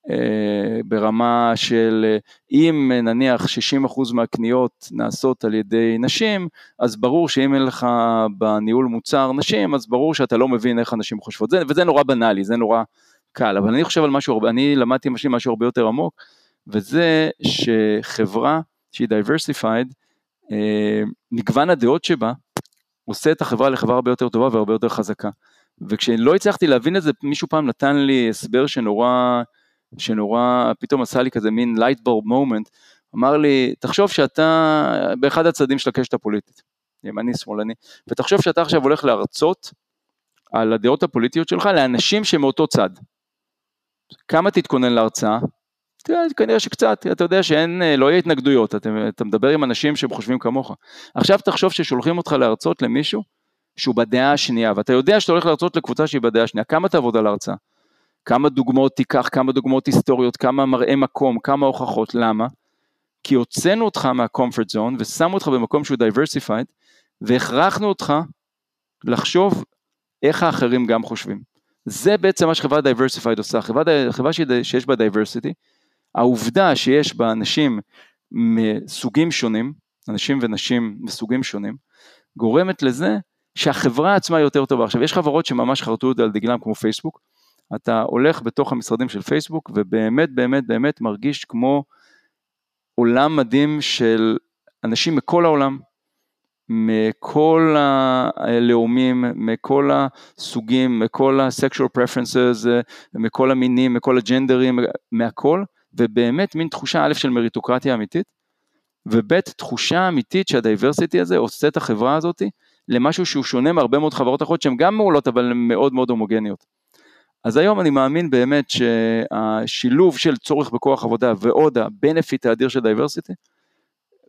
אה, ברמה של אה, אם נניח 60% מהקניות נעשות על ידי נשים, אז ברור שאם אין לך בניהול מוצר נשים, אז ברור שאתה לא מבין איך אנשים חושבות, זה, וזה נורא בנאלי, זה נורא קל, אבל אני חושב על משהו, אני למדתי משהו, משהו הרבה יותר עמוק, וזה שחברה שהיא diversified, אה, מגוון הדעות שבה, עושה את החברה לחברה הרבה יותר טובה והרבה יותר חזקה. וכשלא הצלחתי להבין את זה, מישהו פעם נתן לי הסבר שנורא, שנורא פתאום עשה לי כזה מין light bulb moment, אמר לי, תחשוב שאתה באחד הצדדים של הקשת הפוליטית, ימני שמאלני, ותחשוב שאתה עכשיו הולך להרצות על הדעות הפוליטיות שלך לאנשים שמאותו צד. כמה תתכונן להרצאה? כנראה שקצת, אתה יודע שאין, לא יהיה התנגדויות, אתה, אתה מדבר עם אנשים שהם חושבים כמוך. עכשיו תחשוב ששולחים אותך להרצות למישהו שהוא בדעה השנייה, ואתה יודע שאתה הולך להרצות לקבוצה שהיא בדעה השנייה, כמה תעבוד על ההרצאה? כמה דוגמאות תיקח, כמה דוגמאות היסטוריות, כמה מראה מקום, כמה הוכחות, למה? כי הוצאנו אותך מה comfort zone ושמו אותך במקום שהוא diversified, והכרחנו אותך לחשוב איך האחרים גם חושבים. זה בעצם מה שחברה diversified עושה, חברה, חברה שיש בה diversity, העובדה שיש בה אנשים מסוגים שונים, אנשים ונשים מסוגים שונים, גורמת לזה שהחברה עצמה יותר טובה. עכשיו יש חברות שממש חרטו את זה על דגלם כמו פייסבוק, אתה הולך בתוך המשרדים של פייסבוק ובאמת באמת באמת מרגיש כמו עולם מדהים של אנשים מכל העולם, מכל הלאומים, מכל הסוגים, מכל ה-sexual preferences, מכל המינים, מכל הג'נדרים, מהכל, ובאמת מין תחושה א' של מריטוקרטיה אמיתית, וב' תחושה אמיתית שה diversity הזה עושה את החברה הזאת למשהו שהוא שונה מהרבה מאוד חברות אחרות שהן גם מעולות אבל הן מאוד מאוד הומוגניות. אז היום אני מאמין באמת שהשילוב של צורך בכוח עבודה ועוד ה-benefit האדיר של diversity,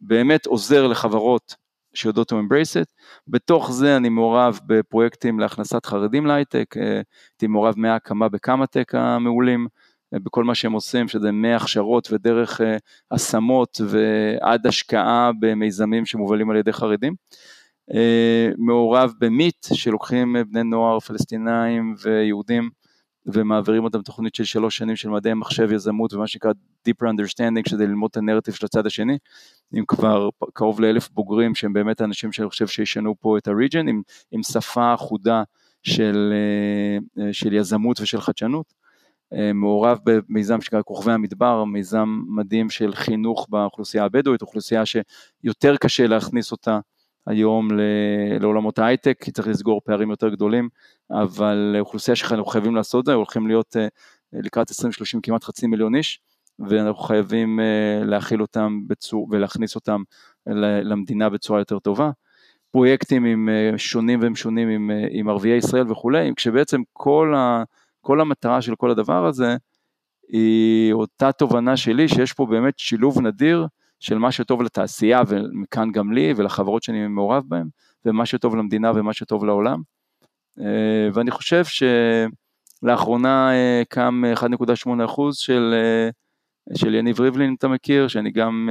באמת עוזר לחברות שיודעות to embrace it. בתוך זה אני מעורב בפרויקטים להכנסת חרדים להייטק, אה, הייתי מעורב מההקמה בכמה טק המעולים, אה, בכל מה שהם עושים, שזה מהכשרות ודרך אה, השמות ועד השקעה במיזמים שמובלים על ידי חרדים. מעורב במיט, שלוקחים בני נוער פלסטינאים ויהודים ומעבירים אותם תוכנית של שלוש שנים של מדעי מחשב, יזמות ומה שנקרא Deeper Understanding, שזה ללמוד את הנרטיב של הצד השני, עם כבר קרוב לאלף בוגרים שהם באמת האנשים שאני חושב שישנו פה את הריג'ן, עם, עם שפה אחודה של, אה, של יזמות ושל חדשנות. אה, מעורב במיזם שנקרא כוכבי המדבר, מיזם מדהים של חינוך באוכלוסייה הבדואית, אוכלוסייה שיותר קשה להכניס אותה היום לעולמות ההייטק, כי צריך לסגור פערים יותר גדולים, אבל אוכלוסייה שאנחנו חייבים לעשות את זה, הולכים להיות אה, לקראת 2030 כמעט חצי מיליון איש, ואנחנו חייבים אה, להכיל אותם בצור, ולהכניס אותם למדינה בצורה יותר טובה. פרויקטים עם שונים והם שונים עם, עם ערביי ישראל וכולי, כשבעצם כל ה... כל המטרה של כל הדבר הזה היא אותה תובנה שלי שיש פה באמת שילוב נדיר של מה שטוב לתעשייה ומכאן גם לי ולחברות שאני מעורב בהן ומה שטוב למדינה ומה שטוב לעולם. אה, ואני חושב שלאחרונה אה, קם 1.8% של, אה, של יניב ריבלין, אם אתה מכיר, שאני גם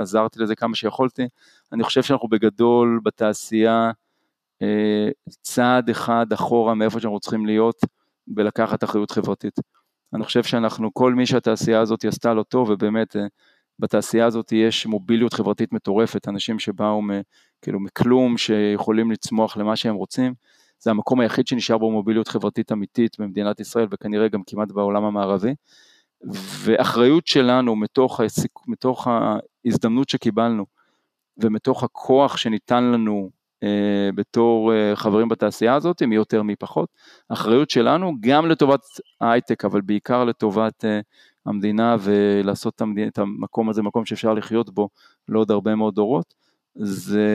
עזרתי לזה כמה שיכולתי. אני חושב שאנחנו בגדול בתעשייה צעד אחד אחורה מאיפה שאנחנו צריכים להיות. בלקחת אחריות חברתית. אני חושב שאנחנו, כל מי שהתעשייה הזאת עשתה לו טוב, ובאמת בתעשייה הזאת יש מוביליות חברתית מטורפת, אנשים שבאו מ, כאילו מכלום, שיכולים לצמוח למה שהם רוצים. זה המקום היחיד שנשאר בו מוביליות חברתית אמיתית במדינת ישראל, וכנראה גם כמעט בעולם המערבי. ואחריות שלנו מתוך, העסיק, מתוך ההזדמנות שקיבלנו, ומתוך הכוח שניתן לנו אה, בתור אה, חברים בתעשייה הזאת, מי יותר מי פחות. האחריות שלנו גם לטובת ההייטק, אבל בעיקר לטובת אה, המדינה ולעשות את, המדינה, את המקום הזה מקום שאפשר לחיות בו לעוד הרבה מאוד דורות, זה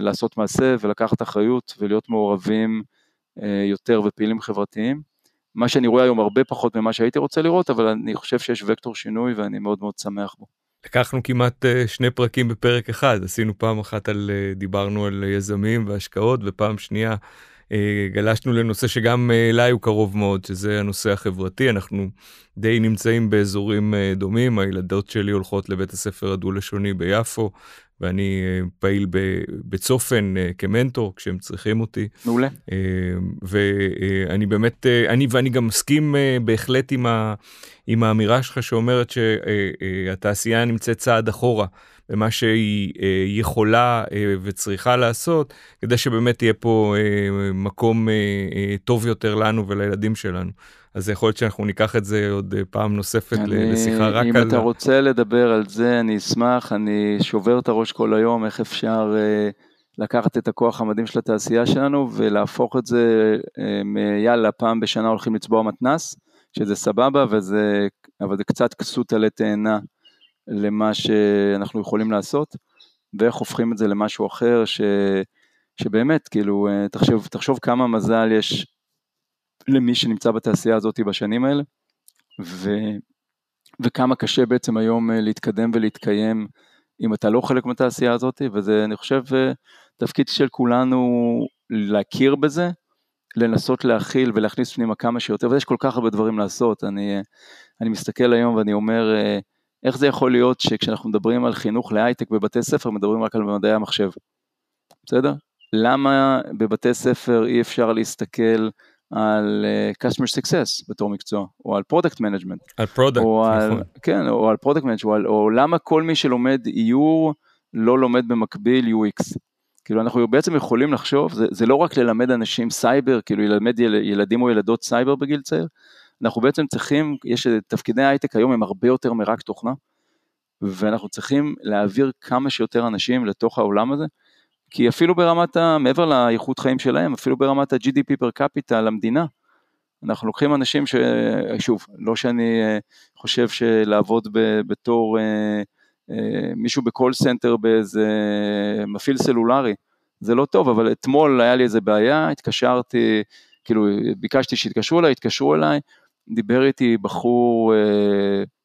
לעשות מעשה ולקחת אחריות ולהיות מעורבים יותר ופעילים חברתיים. מה שאני רואה היום הרבה פחות ממה שהייתי רוצה לראות, אבל אני חושב שיש וקטור שינוי ואני מאוד מאוד שמח בו. לקחנו כמעט uh, שני פרקים בפרק אחד עשינו פעם אחת על uh, דיברנו על יזמים והשקעות ופעם שנייה גלשנו לנושא שגם uh, אליי הוא קרוב מאוד שזה הנושא החברתי אנחנו די נמצאים באזורים uh, דומים הילדות שלי הולכות לבית הספר הדו-לשוני ביפו ואני פעיל בצופן כמנטור כשהם צריכים אותי. מעולה. ואני באמת, אני ואני גם מסכים בהחלט עם, ה, עם האמירה שלך שאומרת שהתעשייה נמצאת צעד אחורה במה שהיא uh, יכולה uh, וצריכה לעשות, כדי שבאמת יהיה פה uh, מקום טוב יותר לנו ולילדים שלנו. אז יכול להיות שאנחנו ניקח את זה עוד אה, פעם נוספת אני, לשיחה רק אם על... אם אתה רוצה לדבר על זה, אני אשמח, אני שובר את הראש כל היום, איך אפשר לקחת את הכוח המדהים של התעשייה שלנו ולהפוך את זה מיאללה, פעם בשנה הולכים לצבוע מתנס, שזה סבבה, וזה, אבל זה קצת כסות עלי תאנה למה שאנחנו יכולים לעשות, ואיך הופכים את זה למשהו אחר, ש... שבאמת, כאילו, תחשוב, תחשוב כמה מזל יש למי שנמצא בתעשייה הזאת בשנים האלה, ו, וכמה קשה בעצם היום אה, להתקדם ולהתקיים אם אתה לא חלק מהתעשייה הזאת, וזה אני חושב אה, תפקיד של כולנו להכיר בזה, לנסות להכיל ולהכניס פנימה כמה שיותר, ויש כל כך הרבה דברים לעשות, אני, אה, אני מסתכל היום ואני אומר, איך זה יכול להיות שכשאנחנו מדברים על חינוך להייטק בבתי ספר, מדברים רק על מדעי המחשב, בסדר? למה בבתי ספר אי אפשר להסתכל על uh, customer success בתור מקצוע, או על product management. על product, או נכון. כן, או על product management, או, על, או למה כל מי שלומד איור לא לומד במקביל UX. כאילו אנחנו בעצם יכולים לחשוב, זה, זה לא רק ללמד אנשים סייבר, כאילו ללמד יל, ילדים או ילדות סייבר בגיל צעיר, אנחנו בעצם צריכים, יש תפקידי הייטק היום הם הרבה יותר מרק תוכנה, ואנחנו צריכים להעביר כמה שיותר אנשים לתוך העולם הזה, כי אפילו ברמת, ה, מעבר לאיכות חיים שלהם, אפילו ברמת ה-GDP per capita למדינה, אנחנו לוקחים אנשים ש... שוב, לא שאני אה, חושב שלעבוד ב, בתור אה, אה, מישהו ב call center באיזה מפעיל סלולרי, זה לא טוב, אבל אתמול היה לי איזה בעיה, התקשרתי, כאילו ביקשתי שיתקשרו אליי, התקשרו אליי, דיבר איתי בחור,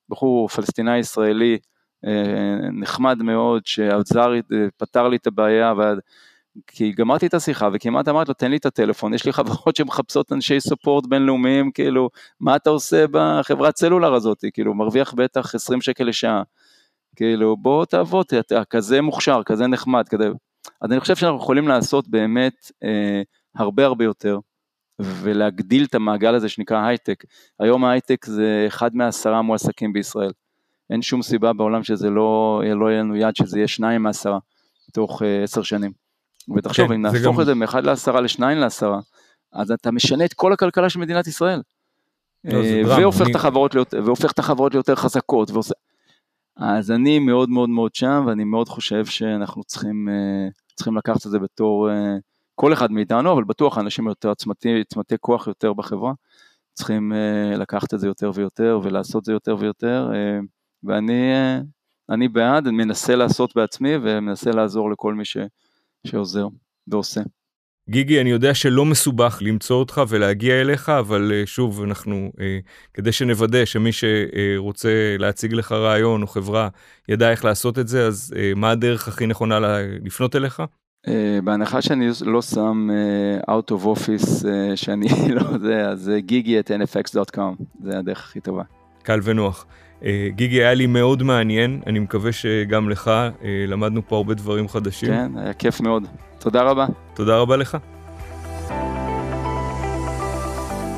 בחור פלסטיני ישראלי, אה, נחמד מאוד שעזר, אה, פתר לי את הבעיה, כי גמרתי את השיחה וכמעט אמרתי לו תן לי את הטלפון, יש לי חברות שמחפשות אנשי סופורט בינלאומיים, כאילו מה אתה עושה בחברת סלולר הזאת, כאילו מרוויח בטח 20 שקל לשעה, כאילו בוא תעבוד, אתה כזה מוכשר, כזה נחמד, כזה, אז אני חושב שאנחנו יכולים לעשות באמת אה, הרבה הרבה יותר, ולהגדיל את המעגל הזה שנקרא הייטק. היום ההייטק זה אחד מעשרה מועסקים בישראל. אין שום סיבה בעולם שזה לא, לא יהיה לנו יד שזה יהיה שניים מעשרה תוך uh, עשר שנים. ותחשוב, כן, אם נהפוך גם... את זה מאחד לעשרה לשניים לעשרה, אז אתה משנה את כל הכלכלה של מדינת ישראל. לא, uh, והופך, אני... את החברות להיות, והופך את החברות ליותר חזקות. ועושה... אז אני מאוד מאוד מאוד שם, ואני מאוד חושב שאנחנו צריכים, uh, צריכים לקחת את זה בתור... כל אחד מאיתנו, אבל בטוח אנשים יותר עצמתי, עצמתי כוח יותר בחברה, צריכים uh, לקחת את זה יותר ויותר ולעשות את זה יותר ויותר, uh, ואני uh, בעד, אני מנסה לעשות בעצמי ומנסה לעזור לכל מי ש, שעוזר ועושה. גיגי, אני יודע שלא מסובך למצוא אותך ולהגיע אליך, אבל שוב, אנחנו, כדי שנוודא שמי שרוצה להציג לך רעיון או חברה ידע איך לעשות את זה, אז מה הדרך הכי נכונה לפנות אליך? Uh, בהנחה שאני לא שם uh, out of office uh, שאני לא זה, אז גיגי את nfx.com, זה הדרך הכי טובה. קל ונוח. Uh, גיגי היה לי מאוד מעניין, אני מקווה שגם לך uh, למדנו פה הרבה דברים חדשים. כן, היה כיף מאוד. תודה רבה. תודה רבה לך.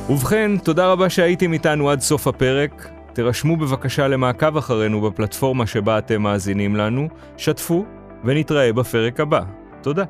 ובכן, תודה רבה שהייתם איתנו עד סוף הפרק. תירשמו בבקשה למעקב אחרינו בפלטפורמה שבה אתם מאזינים לנו, שתפו ונתראה בפרק הבא. туда.